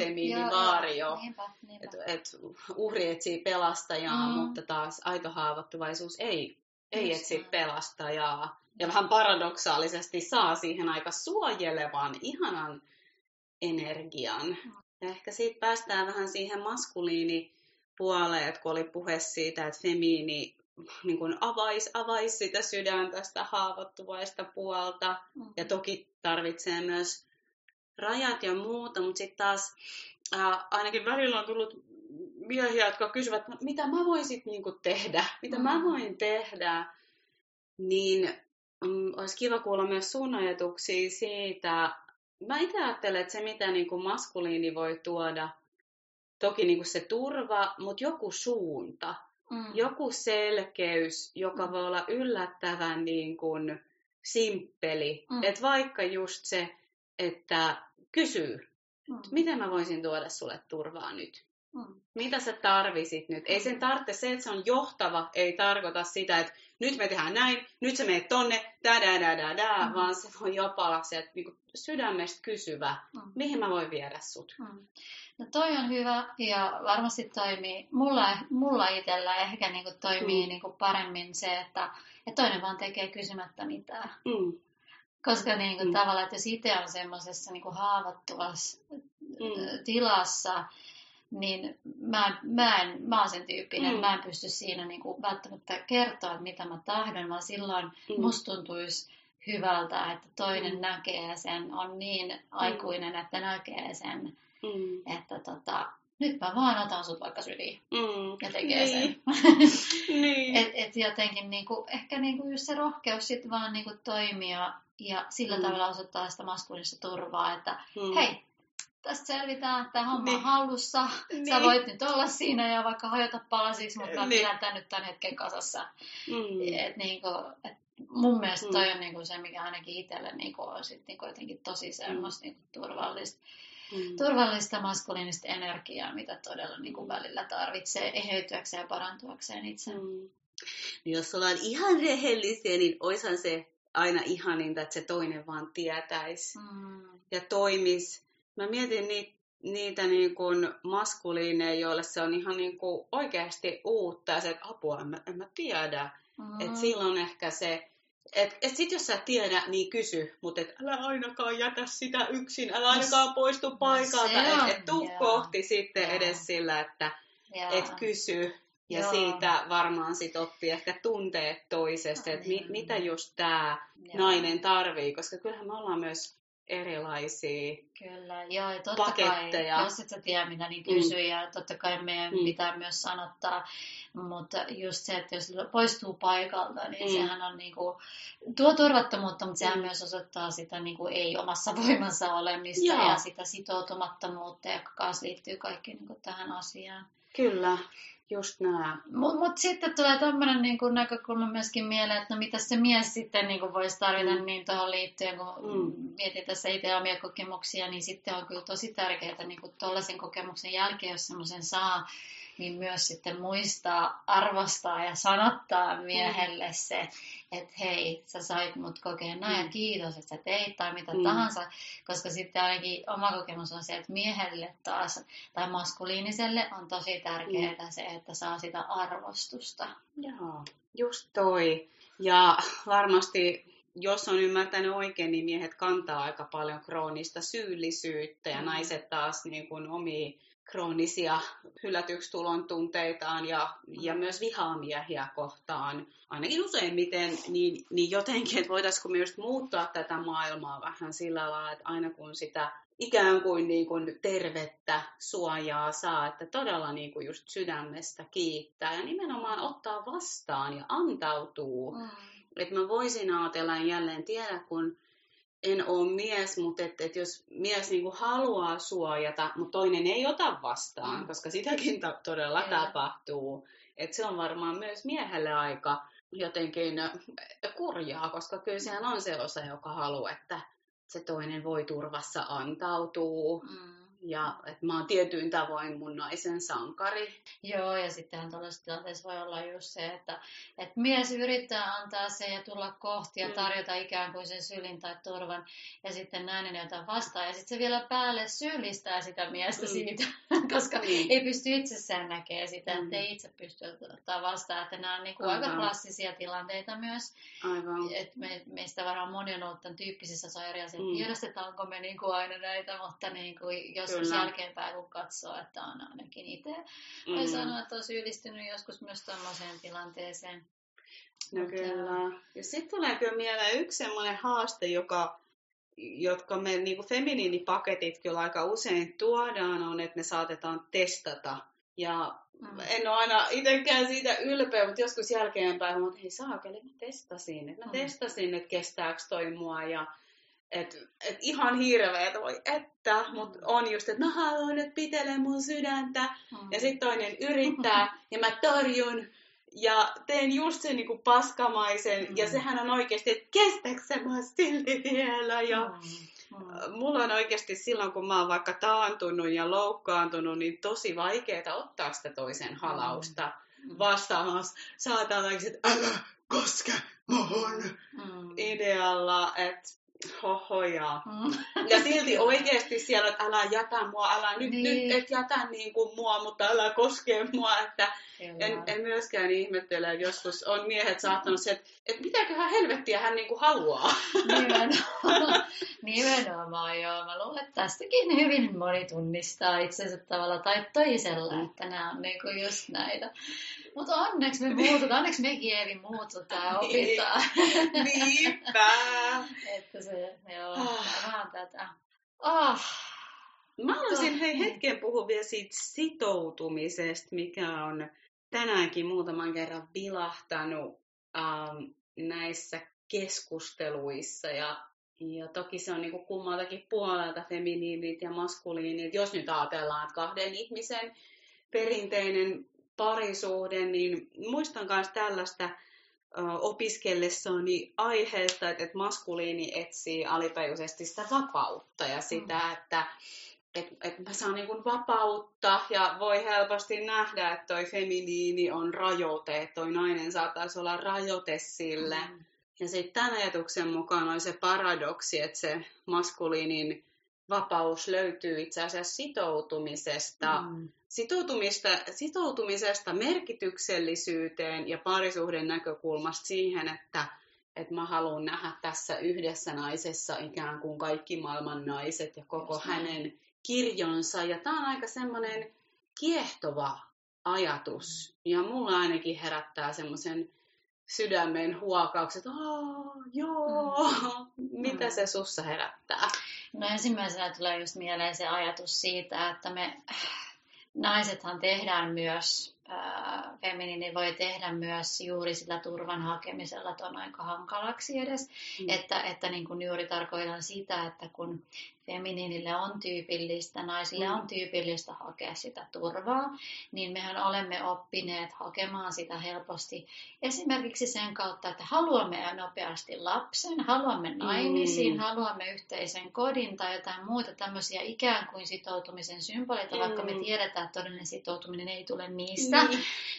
Niinpä, niinpä. että et uhri etsii pelastajaa, Mm. mutta taas aito haavoittuvaisuus ei, ei Just etsi näin. pelastajaa. Ja vähän paradoksaalisesti saa siihen aika suojelevan, ihanan energian. Ja ehkä siitä päästään vähän siihen maskuliinipuoleen, että kun oli puhe siitä, että femiini niin kuin avaisi avais sitä sydäntä, sitä haavoittuvaista puolta. Mm. Ja toki tarvitsee myös rajat ja muuta, mutta sitten taas ää, ainakin välillä on tullut miehiä, jotka kysyvät, "No, mitä mä voisin niinku tehdä, mitä mä Mm. voin tehdä, niin mm, olisi kiva kuulla myös sun ajatuksia siitä. Mä itse ajattelen, että se mitä niinku maskuliini voi tuoda, toki niinku se turva, mutta joku suunta, Mm. joku selkeys, joka Mm. voi olla yllättävän niin kuin simppeli. Mm. Että vaikka just se, että kysyy, Mm. miten mä voisin tuoda sulle turvaa nyt? Mm. Mitä sä tarvisit nyt? Ei sen tarvitse se, että se on johtava, ei tarkoita sitä, että nyt me tehdään näin, nyt sä menet tonne, da da da da da, Mm. vaan se voi jopa olla se, että niinku sydämestä kysyvä, Mm. mihin mä voin viedä sut. Mm. No toi on hyvä ja varmasti toimii. Mulla, mulla itsellä ehkä niinku toimii Mm. niinku paremmin se, että, että toinen vaan tekee kysymättä mitään. Mm. Koska niinku Mm. tavallaan, että jos itse on semmoisessa niinku haavoittuvassa Mm. tilassa, niin mä, mä, en, mä oon sen tyyppinen, Mm. että mä en pysty siinä niinku välttämättä kertoa, mitä mä tahdon, vaan silloin Mm. musta tuntuisi hyvältä, että toinen Mm. näkee sen, on niin aikuinen, että näkee sen, Mm. että tota, nyt mä vaan otan sut vaikka syliin Mm. ja tekee niin. sen. niin. et, et jotenkin niinku, ehkä niinku just se rohkeus sit vaan niinku toimia ja sillä Mm. tavalla osoittaa sitä maskuliinista turvaa, että Mm. hei, tästä selvitään, tämä homma Niin. on hallussa, Niin. sä voit nyt olla siinä ja vaikka hajota palasiksi, mutta Niin. pidän tän nyt tämän hetken kasassa. Mm. Et niinku, et mun mielestä Mm. toi on niinku se, mikä ainakin itselle niinku on sit niinku jotenkin tosi semmoista niinku turvallista, Mm. turvallista maskuliinista energiaa, mitä todella niinku välillä tarvitsee eheytyäkseen ja parantuakseen itse. Mm. Jos ollaan ihan rehellisiä, niin oishan se aina ihaninta, että se toinen vaan tietäisi Mm. ja toimisi. Mä mietin niitä, niitä niin kuin maskuliineja, joille se on ihan niin kuin oikeasti uutta ja se, että apua, en mä, en mä tiedä. Mm. Et silloin ehkä se, että et sit jos sä et tiedä, niin kysy, mutta et älä ainakaan jätä sitä yksin, älä ainakaan poistu paikalta, No että et tuu joo. kohti sitten Joo. edes sillä, että Jaa. et kysy. Ja Joo. siitä varmaan sit oppii ehkä tunteet toisesta, että mi, mitä just tämä nainen tarvii, koska kyllähän me ollaan myös erilaisia. Kyllä, joo, ja totta paketteja. kai, jos et sä tiedä mitä, niin kysy, mm. ja totta kai meidän Mm. pitää myös sanottaa, mutta just se, että jos poistuu paikalta, niin mm. sehän on niinku, tuo turvattomuutta, mutta sehän Mm. myös osoittaa sitä niinku ei omassa voimansa olemista Joo. ja sitä sitoutumattomuutta, joka kanssa liittyy kaikki niinku tähän asiaan. Kyllä, just nämä. Mutta mut sitten tulee tämmöinen niinku näkökulma myöskin mieleen, että no mitä se mies sitten niinku voisi tarvita Mm. niin tuohon liittyen, kun Mm. mm. mietin tässä itse omia kokemuksia, niin sitten on kyllä tosi tärkeää niinku tuollaisen kokemuksen jälkeen, jos semmoisen saa, niin myös sitten muistaa arvostaa ja sanottaa miehelle mm. se, että hei, sä sait mut kokea näin mm. ja kiitos, että sä teit tai mitä mm. tahansa, koska sitten ainakin oma kokemus on se, että miehelle taas tai maskuliiniselle on tosi tärkeää mm. se, että saa sitä arvostusta. Joo, just toi. Ja varmasti jos on ymmärtänyt oikein, niin miehet kantaa aika paljon kroonista syyllisyyttä ja mm. naiset taas niin kuin omia kroonisia hylätyksi tulon tunteitaan ja, ja myös vihaa miehiä kohtaan. Ainakin useimmiten, niin, niin jotenkin, että voitaisiinko myös muuttaa tätä maailmaa vähän sillä lailla, että aina kun sitä ikään kuin, niin kuin tervettä suojaa saa, että todella niin kuin just sydämestä kiittää ja nimenomaan ottaa vastaan ja antautuu. Mm että mä voisin ajatella, en jälleen tiedä, kun en ole mies, mutta et, et jos mies niinku haluaa suojata, mutta toinen ei ota vastaan, mm. koska sitäkin ta- todella Kyllä. tapahtuu. Et se on varmaan myös miehelle aika jotenkin kurjaa, koska kyllä sehän on se osa, joka haluaa, että se toinen voi turvassa antautuu. Mm ja että mä oon tietyin tavoin mun naisen sankari. Joo, ja sittenhän tällaisessa tilanteessa voi olla just se, että, että mies yrittää antaa se ja tulla kohti ja mm. tarjota ikään kuin sen sylin tai turvan, ja sitten nainen jotain vastaan, ja sitten se vielä päälle syyllistää sitä miestä mm. siitä, koska mm. ei pysty itsessään näkemään sitä, mm. että ei itse pysty ottaa vastaan, että nämä on niin kuin aika klassisia tilanteita myös, Aivan. että me, meistä varmaan moni on ollut tämän tyyppisissä sairaissa, että mm. tiedostetaanko me niin kuin aina näitä, mutta niin kuin, jos joskus Kyllä. jälkeenpäin, kun katsoo, että on ainakin itse. Mm. Voi sanoa, että on syyllistynyt joskus myös tämmöiseen tilanteeseen. No Mutta... kyllä. Ja sitten tulee kyllä mieleen yksi sellainen haaste, joka, jotka me niin kuin feminiinipaketit kyllä aika usein tuodaan, on, että me saatetaan testata. Ja mm. en ole aina itsekään siitä ylpeä, mutta joskus jälkeenpäin, että hei saakeli, mä testasin. Että mä mm. testasin, että kestääkö toi mua ja et, et ihan hirveet, voi että, mutta on just, että mä haluan nyt pitele mun sydäntä. Mm. Ja sitten toinen yrittää ja mä torjun ja teen just sen niinku paskamaisen. Mm. Ja sehän on oikeasti, että kestääkö se mä silti vielä. Ja mm. Mm. mulla on oikeasti silloin, kun mä oon vaikka taantunut ja loukkaantunut, niin tosi vaikeaa ottaa sitä toisen halausta mm. vastaamassa. Saatan että älä koske muhun mm. idealla, että hohoja. Mm. Ja silti oikeasti siellä, että älä jätä mua, älä nyt, niin. nyt et jätä niin kuin mua, mutta älä koske mua. Että en, en, myöskään ihmettele, että joskus on miehet saattanut se, että, että mitäköhän helvettiä hän niin kuin haluaa. Nimenomaan. Nimenomaan, joo. Mä luulen, että tästäkin hyvin moni tunnistaa itsensä tavalla tai toisella, että nämä on niin kuin just näitä. Mutta onneksi me muututaan, onneksi me Kievi muututaan ja opitaan. Niinpä. että se, joo, vähän tätä. Oh. Mä haluaisin hei hetken puhua vielä siitä sitoutumisesta, mikä on tänäänkin muutaman kerran vilahtanut ähm, näissä keskusteluissa ja ja toki se on niin kuin kummaltakin puolelta feminiinit ja maskuliinit. Jos nyt ajatellaan, että kahden ihmisen perinteinen parisuhde, niin muistan myös tällaista opiskellessani aiheesta, että, että maskuliini etsii alipäiväisesti sitä vapautta ja sitä, mm. että että et mä saan niin vapautta ja voi helposti nähdä, että toi feminiini on rajoite, että toi nainen saattaisi olla rajoite sille. Mm. Ja sitten tämän ajatuksen mukaan on se paradoksi, että se maskuliinin vapaus löytyy itse asiassa sitoutumisesta, mm. sitoutumista, sitoutumisesta merkityksellisyyteen ja parisuhden näkökulmasta siihen, että, että mä haluan nähdä tässä yhdessä naisessa ikään kuin kaikki maailman naiset ja koko Just hänen kirjonsa. Ja tämä on aika semmoinen kiehtova ajatus. Ja mulla ainakin herättää semmoisen sydämen huokaukset, että joo, mm. mitä se sussa herättää? No ensimmäisenä tulee just mieleen se ajatus siitä, että me naisethan tehdään myös, äh, feminiini voi tehdä myös juuri sillä turvan hakemisella, että on aika hankalaksi edes. Mm. Että, että niin kuin juuri tarkoitan sitä, että kun feminiinille on tyypillistä, naisille mm. on tyypillistä hakea sitä turvaa, niin mehän olemme oppineet hakemaan sitä helposti esimerkiksi sen kautta, että haluamme nopeasti lapsen, haluamme naimisiin, mm. haluamme yhteisen kodin tai jotain muuta tämmöisiä ikään kuin sitoutumisen symboleita, mm. vaikka me mm. tiedetään, että todellinen sitoutuminen ei tule niistä. Mm.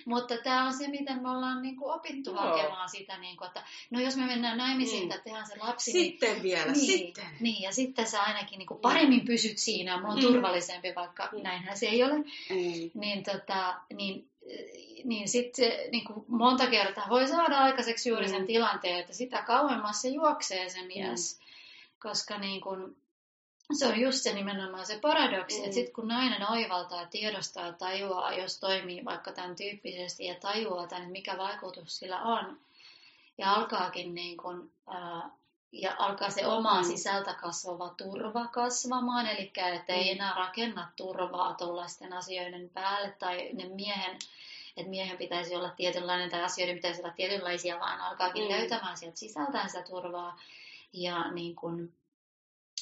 Mutta tämä on se, miten me ollaan niin kuin opittu Joo. hakemaan sitä, niin kuin, että no jos me mennään naimisiin mm. tehdään se lapsi. Sitten niin, vielä, niin, sitten. Niin, ja sitten sä ainakin niin kuin paremmin pysyt siinä, mulla on mm. turvallisempi, vaikka mm. näinhän se ei ole. Mm. Niin, tota, niin, niin sitten niin kuin monta kertaa voi saada aikaiseksi juuri sen mm. tilanteen, että sitä kauemmas se juoksee se mies. Mm. Koska niin kuin, se on just se nimenomaan se paradoksi, mm. että sitten kun nainen oivaltaa ja tiedostaa ja tajuaa, jos toimii vaikka tämän tyyppisesti ja tajuaa tämän, mikä vaikutus sillä on, ja alkaakin niin kuin, ää, ja alkaa se oma mm. sisältä kasvava turva kasvamaan, eli että ei mm. enää rakenna turvaa tuollaisten asioiden päälle tai ne miehen, että miehen pitäisi olla tietynlainen tai asioiden pitäisi olla tietynlaisia, vaan alkaakin mm. löytämään sieltä sisältään sitä turvaa ja niin kuin,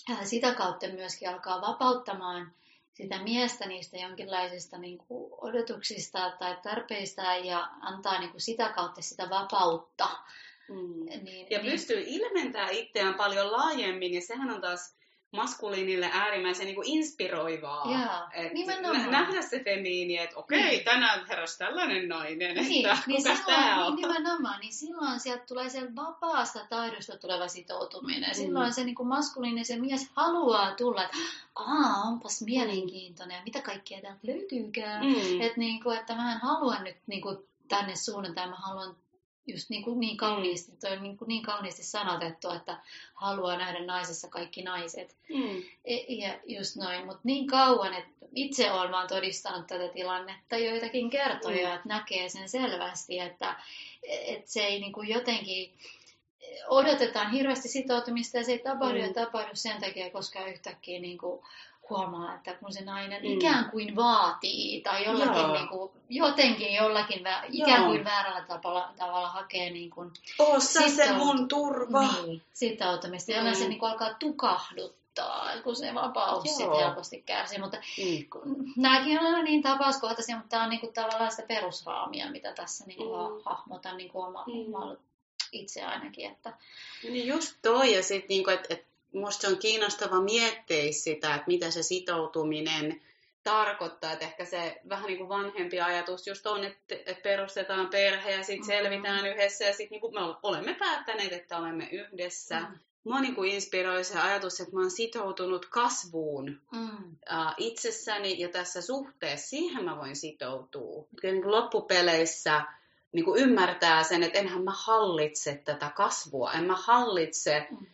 ää, sitä kautta myöskin alkaa vapauttamaan sitä miestä niistä jonkinlaisista niin kuin odotuksista tai tarpeista ja antaa niin kuin sitä kautta sitä vapautta Mm. Niin, ja niin. pystyy ilmentämään itseään paljon laajemmin, ja sehän on taas maskuliinille äärimmäisen niin kuin inspiroivaa. Jaa, et nähdä se femiini, että okei, niin. tänään heräsi tällainen nainen, niin, että niin kuka tämä on? Niin nimenomaan, niin silloin sieltä tulee se vapaasta taidosta tuleva sitoutuminen. Mm. Silloin se niin kuin maskuliininen, se mies haluaa tulla, että aa, onpas mielenkiintoinen ja mitä kaikkea täältä löytyykään. Mm. Että, niin kuin, että mä haluan nyt niin kuin, tänne suunnata mä haluan just niin, kuin niin kauniisti, toi on niin, kuin niin kauniisti sanotettu, että haluaa nähdä naisessa kaikki naiset. Mm. E, ja just noin, mutta niin kauan, että itse olen vaan todistanut tätä tilannetta joitakin kertoja, mm. että näkee sen selvästi, että, että se ei niin kuin jotenkin, odotetaan hirveästi sitoutumista ja se ei tapahdu mm. ja tapahdu sen takia, koska yhtäkkiä niin kuin huomaa, että kun se nainen mm. ikään kuin vaatii tai jollakin, niin kuin, jotenkin jollakin vä, ikään kuin väärällä tavalla, tavalla hakee niin kuin, Ossa se mun turva. Niin, sitoutumista, jolloin mm. se niin kuin alkaa tukahduttaa, kun se vapaus sitten helposti kärsii. Mutta mm. nämäkin on aina niin tapauskohtaisia, mutta tämä on niin kuin tavallaan sitä perusraamia, mitä tässä niin kuin mm. hahmotan niin kuin oma, mm. oma itse ainakin. Että... Niin just toi, ja sitten niin että et musta on kiinnostava miettiä sitä, että mitä se sitoutuminen tarkoittaa. Että ehkä se vähän niin kuin vanhempi ajatus just on, että, että perustetaan perhe ja sitten mm-hmm. selvitään yhdessä ja sitten niin me olemme päättäneet, että olemme yhdessä. Mm. Mua niin kuin inspiroi se ajatus, että mä oon sitoutunut kasvuun mm. uh, itsessäni ja tässä suhteessa. Siihen mä voin sitoutua. Kyllä niin kuin loppupeleissä niin kuin ymmärtää sen, että enhän mä hallitse tätä kasvua. En mä hallitse mm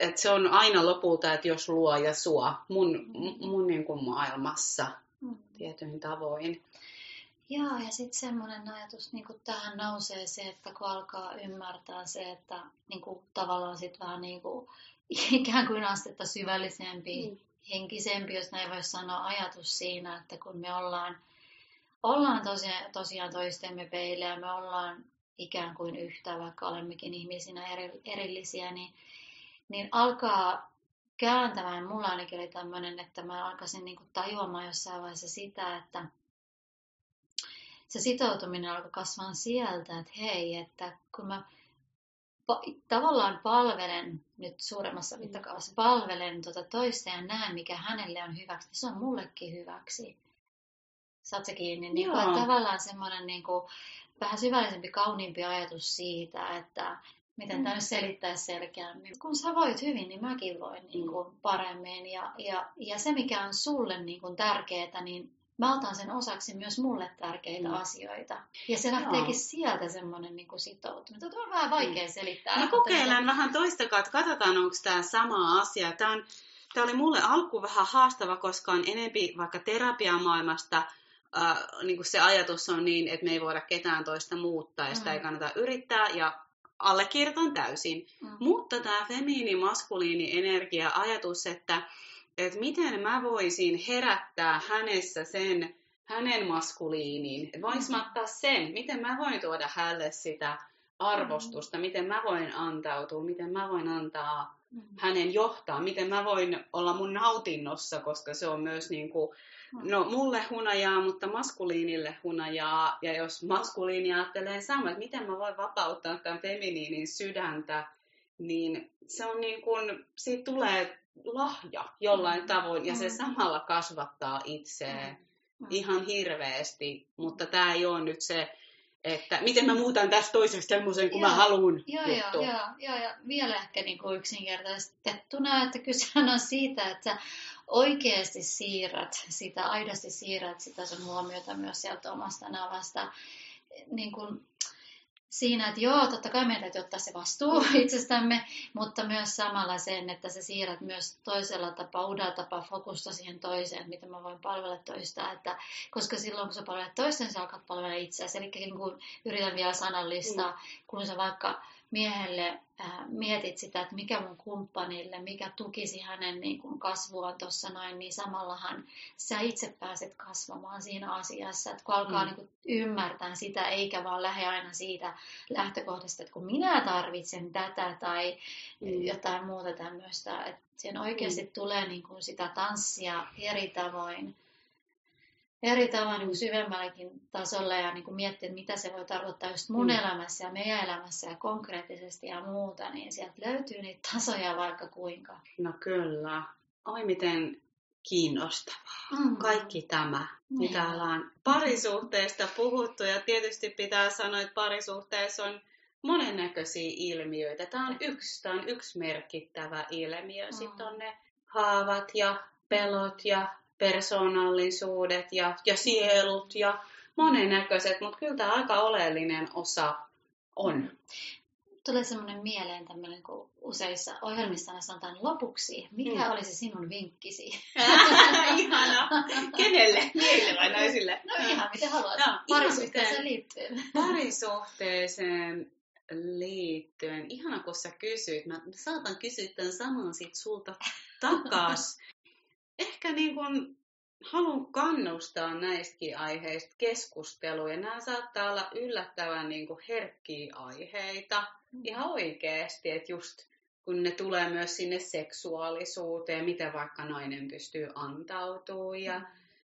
että se on aina lopulta, että jos luo ja suo mun, mun niin kuin maailmassa mm. tietyin tavoin. Joo, ja sitten semmoinen ajatus niin kuin tähän nousee se, että kun alkaa ymmärtää se, että niin kuin, tavallaan sitten vähän niin kuin, ikään kuin astetta syvällisempi, mm. henkisempi, jos näin voisi sanoa, ajatus siinä, että kun me ollaan, ollaan tosiaan, tosiaan toistemme peilejä, me ollaan ikään kuin yhtä, vaikka olemmekin ihmisinä eri, erillisiä, niin niin alkaa kääntämään, mulla ainakin oli tämmöinen, että mä alkaisin niin kuin tajuamaan jossain vaiheessa sitä, että se sitoutuminen alkoi kasvaa sieltä, että hei, että kun mä tavallaan palvelen nyt suuremmassa mittakaavassa, palvelen tuota toista ja näen, mikä hänelle on hyväksi, niin se on mullekin hyväksi. Saat se kiinni? Niin kuin, tavallaan semmoinen niin kuin, vähän syvällisempi, kauniimpi ajatus siitä, että, miten mm. tämä selittäisi selkeämmin. Kun sä voit hyvin, niin mäkin voin niin kuin mm. paremmin. Ja, ja, ja se, mikä on sulle niin kuin tärkeää, niin mä otan sen osaksi myös mulle tärkeitä mm. asioita. Ja se lähteekin Joo. sieltä semmoinen niin sitoutuminen. Tämä on vähän vaikea mm. selittää. Mä kokeilen että... vähän toista että katsotaan, onko tämä sama asia. Tämä, on, tämä oli mulle alku vähän haastava, koska on enempi vaikka terapiamaailmasta äh, niin kuin se ajatus on niin, että me ei voida ketään toista muuttaa ja sitä mm. ei kannata yrittää. Ja allekirjoitan täysin. Mm. Mutta tämä feminiini-maskuliini energia, ajatus, että, että miten mä voisin herättää hänessä sen, hänen maskuliinin, vois mä ottaa sen, miten mä voin tuoda hänelle sitä arvostusta, mm. miten mä voin antautua, miten mä voin antaa mm. hänen johtaa, miten mä voin olla mun nautinnossa, koska se on myös niin kuin. No mulle hunajaa, mutta maskuliinille hunajaa. Ja jos maskuliini ajattelee samaa, että miten mä voin vapauttaa tämän feminiinin sydäntä, niin se on niin kuin, siitä tulee lahja jollain mm. tavoin ja se mm. samalla kasvattaa itseään mm. ihan hirveästi, mutta tämä ei ole nyt se, että miten mä muutan tästä toisesta semmoisen kuin mä haluan. Joo, joo, joo, joo, ja vielä ehkä niin kuin yksinkertaistettuna, että kyse on siitä, että oikeasti siirrät sitä, aidosti siirrät sitä sun huomiota myös sieltä omasta navasta niin kuin siinä, että joo, totta kai meidän täytyy ottaa se vastuu itsestämme, mutta myös samalla sen, että sä siirrät myös toisella tapaa, uudella tapaa fokusta siihen toiseen, miten mä voin palvella toista, että, kosta silloin kun sä palvelet toisten, sä alkat palvella itseäsi. Eli niin kun yritän vielä sanallistaa, mm. kun sä vaikka miehelle äh, mietit sitä, että mikä mun kumppanille, mikä tukisi hänen niin kuin kasvuaan tuossa noin, niin samallahan sä itse pääset kasvamaan siinä asiassa, että kun alkaa mm. niin kuin ymmärtää sitä, eikä vaan lähde aina siitä lähtökohdasta, että kun minä tarvitsen tätä tai mm. jotain muuta tämmöistä, että siihen oikeasti mm. tulee niin kuin sitä tanssia eri tavoin eri tavalla niin syvemmälläkin tasolla ja niin kuin miettiä, että mitä se voi tarkoittaa just mun mm. elämässä ja meidän elämässä ja konkreettisesti ja muuta, niin sieltä löytyy niitä tasoja vaikka kuinka. No kyllä. Oi miten kiinnostavaa. Mm. Kaikki tämä, mm. mitä ollaan parisuhteesta puhuttu ja tietysti pitää sanoa, että parisuhteessa on monennäköisiä ilmiöitä. Tämä on yksi, tämä on yksi merkittävä ilmiö. Mm. Sitten on ne haavat ja pelot ja persoonallisuudet ja, ja sielut ja monennäköiset, mutta kyllä tämä aika oleellinen osa on. Tulee semmoinen mieleen tämmöinen, kun useissa ohjelmissa aina sanotaan lopuksi, mikä mm. olisi sinun vinkkisi? Ihana. Kenelle? Miehille vai naisille? No ihan miten haluat. No, Parisuhteeseen liittyen. Parisuhteeseen liittyen. Ihana, kun sä kysyt. Mä saatan kysyä tämän saman sit sulta takas ehkä niin kuin haluan kannustaa näistäkin aiheista keskustelua. Ja nämä saattaa olla yllättävän niin kuin herkkiä aiheita mm. ihan oikeasti, että just kun ne tulee myös sinne seksuaalisuuteen, miten vaikka nainen pystyy antautumaan ja mm.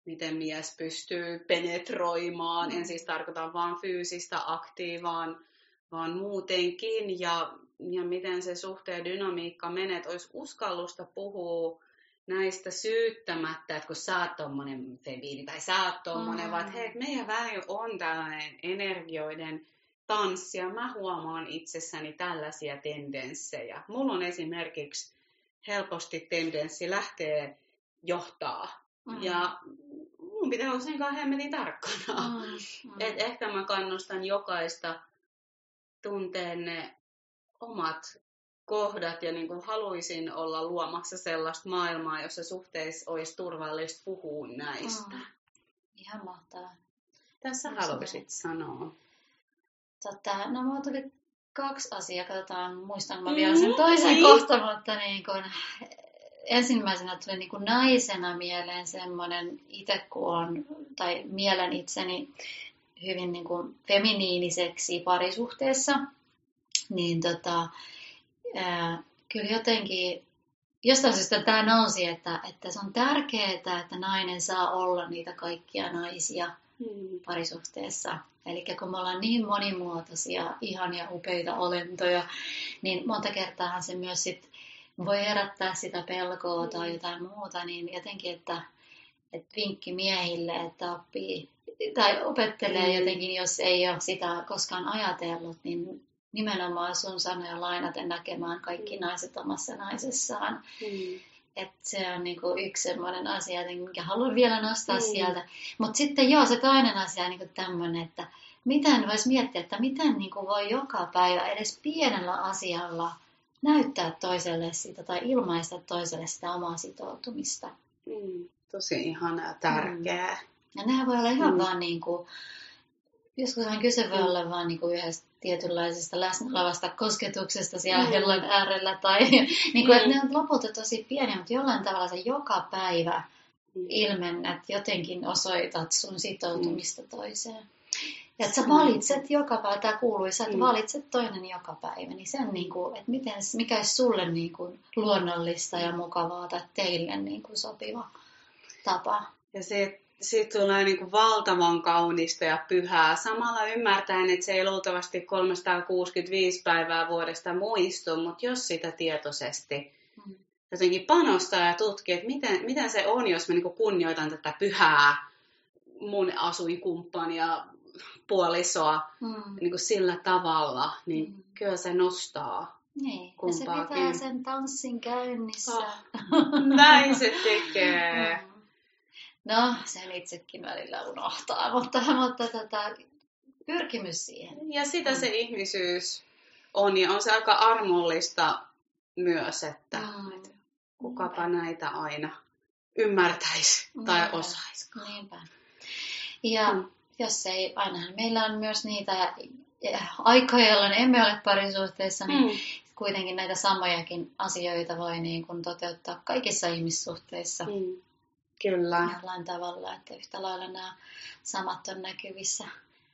miten mies pystyy penetroimaan. Mm. En siis tarkoita vain fyysistä aktiivaan, vaan muutenkin. Ja, ja miten se suhteen dynamiikka menee, että olisi uskallusta puhua näistä syyttämättä, että kun sä oot tommonen febiini tai sä oot tommonen, mm. vaan että hei, meidän välillä on tällainen energioiden tanssi ja mä huomaan itsessäni tällaisia tendenssejä. Mulla on esimerkiksi helposti tendenssi lähteä johtaa mm. ja mun pitää olla sen hemmetin tarkkana. Mm. Mm. Et ehkä mä kannustan jokaista tunteen ne omat kohdat ja niin kuin haluaisin olla luomassa sellaista maailmaa, jossa suhteissa olisi turvallista puhua näistä. Mm. Ihan mahtavaa. Tässä haluaisit sanoa? Tota, no mulla tuli kaksi asiaa, katsotaan, muistan mä vielä sen toisen mm, kohta, mutta niin kun, ensimmäisenä tuli niin kuin naisena mieleen semmoinen, itse kun on, tai mielen itseni hyvin niin kuin feminiiniseksi parisuhteessa, niin tota, ää, kyllä jotenkin jostain syystä tämä nousi, että, että se on tärkeää, että nainen saa olla niitä kaikkia naisia mm. parisuhteessa. Eli kun me ollaan niin monimuotoisia, ihania, upeita olentoja, niin monta kertaa se myös sit voi herättää sitä pelkoa mm. tai jotain muuta, niin jotenkin, että, että vinkki miehille, että oppii tai opettelee mm. jotenkin, jos ei ole sitä koskaan ajatellut, niin nimenomaan sun sanoja lainaten näkemään kaikki mm. naiset omassa naisessaan. Mm. Että se on niinku yksi sellainen asia, minkä haluan vielä nostaa mm. sieltä. Mutta sitten joo, se toinen asia on niinku tämmöinen, että miten voisi miettiä, että miten niinku voi joka päivä edes pienellä asialla näyttää toiselle sitä tai ilmaista toiselle sitä omaa sitoutumista. Mm. Tosi ihana ja tärkeää. Mm. Ja nehän voi olla ihan mm. vaan niin kuin, joskus on kyse voi olla vaan niin kuin yhdestä tietynlaisesta läsnä kosketuksesta siellä mm. hellon äärellä. Tai, niin kuin, mm. että ne on lopulta tosi pieniä, mutta jollain tavalla se joka päivä mm. ilmennät, jotenkin osoitat sun sitoutumista mm. toiseen. Ja että sä valitset joka päivä, tämä kuuluisa, että mm. valitset toinen joka päivä, niin se on niin kuin, että miten, mikä olisi sulle niin kuin luonnollista ja mukavaa tai teille niin kuin sopiva tapa. Ja se, siitä tulee niin kuin valtavan kaunista ja pyhää. Samalla ymmärtäen, että se ei luultavasti 365 päivää vuodesta muistu, mutta jos sitä tietoisesti mm. jotenkin panostaa ja tutkii, että miten, miten se on, jos mä niin kuin kunnioitan tätä pyhää mun asuinkumppania, puolisoa mm. niin kuin sillä tavalla, niin mm. kyllä se nostaa niin, ja se pitää sen tanssin käynnissä. Oh, näin se tekee. Mm. No, sen itsekin välillä unohtaa, mutta, mutta tota, pyrkimys siihen. Ja sitä mm. se ihmisyys on, ja on se aika armollista myös, että mm. et kukapa mm. näitä aina ymmärtäisi tai Niinpä. osaisi. Niinpä. Ja mm. jos ei, ainahan meillä on myös niitä aikoja, jolloin emme ole parisuhteessa, niin mm. kuitenkin näitä samojakin asioita voi niin kuin toteuttaa kaikissa ihmissuhteissa. Mm. Kyllä. Jollain tavalla, että yhtä lailla nämä samat on näkyvissä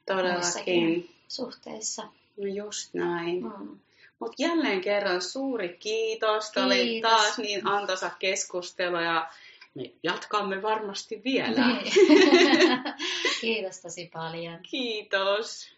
Todellakin. suhteissa. No just näin. Mm. Mutta jälleen kerran suuri kiitos. Tämä oli taas niin antoisa keskustelu ja me jatkamme varmasti vielä. Niin. kiitos tosi paljon. Kiitos.